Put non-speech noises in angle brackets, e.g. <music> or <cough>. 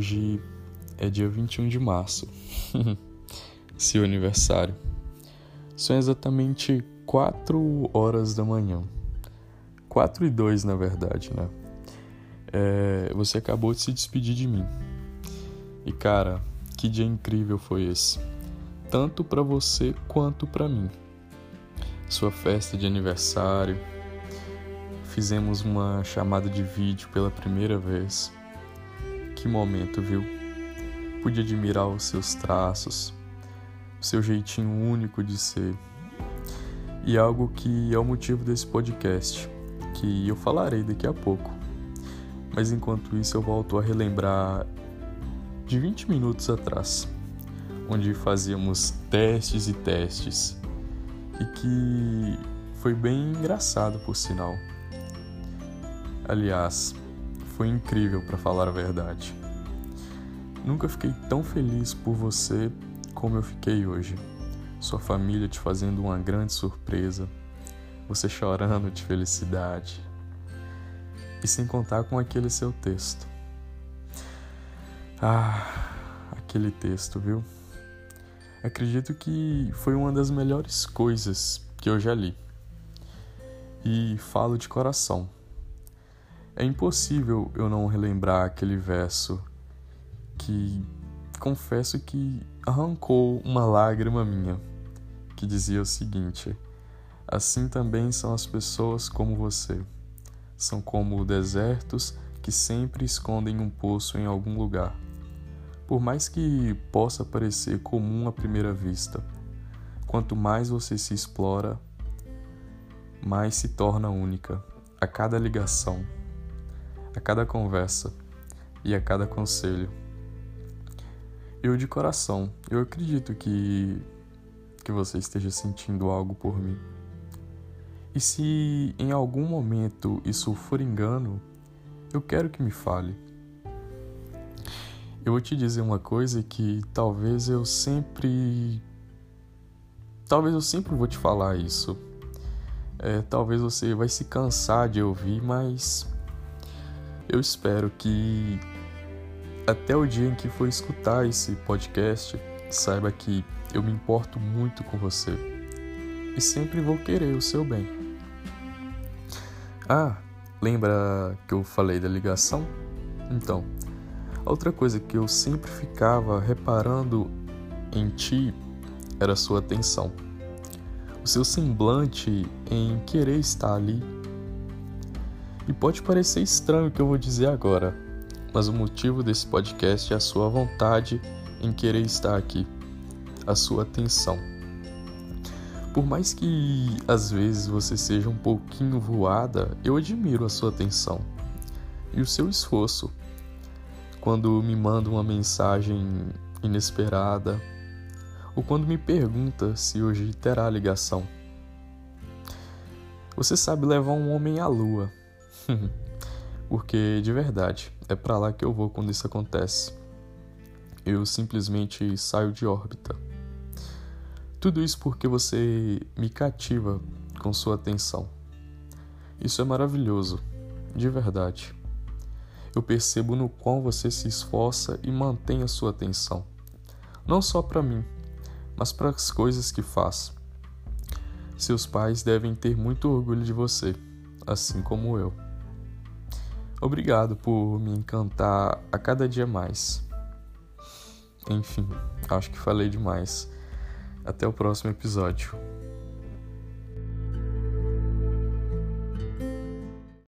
hoje é dia 21 de março, <laughs> seu aniversário. São exatamente 4 horas da manhã. 4 e 2, na verdade, né? É, você acabou de se despedir de mim. E cara, que dia incrível foi esse. Tanto para você quanto para mim. Sua festa de aniversário. Fizemos uma chamada de vídeo pela primeira vez. Que momento, viu? Pude admirar os seus traços, o seu jeitinho único de ser. E algo que é o motivo desse podcast, que eu falarei daqui a pouco. Mas enquanto isso, eu volto a relembrar de 20 minutos atrás, onde fazíamos testes e testes, e que foi bem engraçado por sinal. Aliás, foi incrível para falar a verdade. Nunca fiquei tão feliz por você como eu fiquei hoje. Sua família te fazendo uma grande surpresa, você chorando de felicidade. E sem contar com aquele seu texto. Ah, aquele texto, viu? Acredito que foi uma das melhores coisas que eu já li. E falo de coração. É impossível eu não relembrar aquele verso que confesso que arrancou uma lágrima minha, que dizia o seguinte: Assim também são as pessoas como você. São como desertos que sempre escondem um poço em algum lugar. Por mais que possa parecer comum à primeira vista, quanto mais você se explora, mais se torna única a cada ligação a cada conversa e a cada conselho. Eu de coração, eu acredito que que você esteja sentindo algo por mim. E se em algum momento isso for engano, eu quero que me fale. Eu vou te dizer uma coisa que talvez eu sempre. Talvez eu sempre vou te falar isso. É, talvez você vai se cansar de ouvir, mas eu espero que até o dia em que for escutar esse podcast, saiba que eu me importo muito com você e sempre vou querer o seu bem. Ah, lembra que eu falei da ligação? Então, outra coisa que eu sempre ficava reparando em ti era sua atenção. O seu semblante em querer estar ali e pode parecer estranho o que eu vou dizer agora, mas o motivo desse podcast é a sua vontade em querer estar aqui, a sua atenção. Por mais que às vezes você seja um pouquinho voada, eu admiro a sua atenção e o seu esforço. Quando me manda uma mensagem inesperada ou quando me pergunta se hoje terá ligação. Você sabe levar um homem à lua <laughs> Porque de verdade, é para lá que eu vou quando isso acontece. Eu simplesmente saio de órbita. Tudo isso porque você me cativa com sua atenção. Isso é maravilhoso, de verdade. Eu percebo no quão você se esforça e mantém a sua atenção, não só para mim, mas para as coisas que faz. Seus pais devem ter muito orgulho de você, assim como eu. Obrigado por me encantar a cada dia mais. Enfim, acho que falei demais. Até o próximo episódio.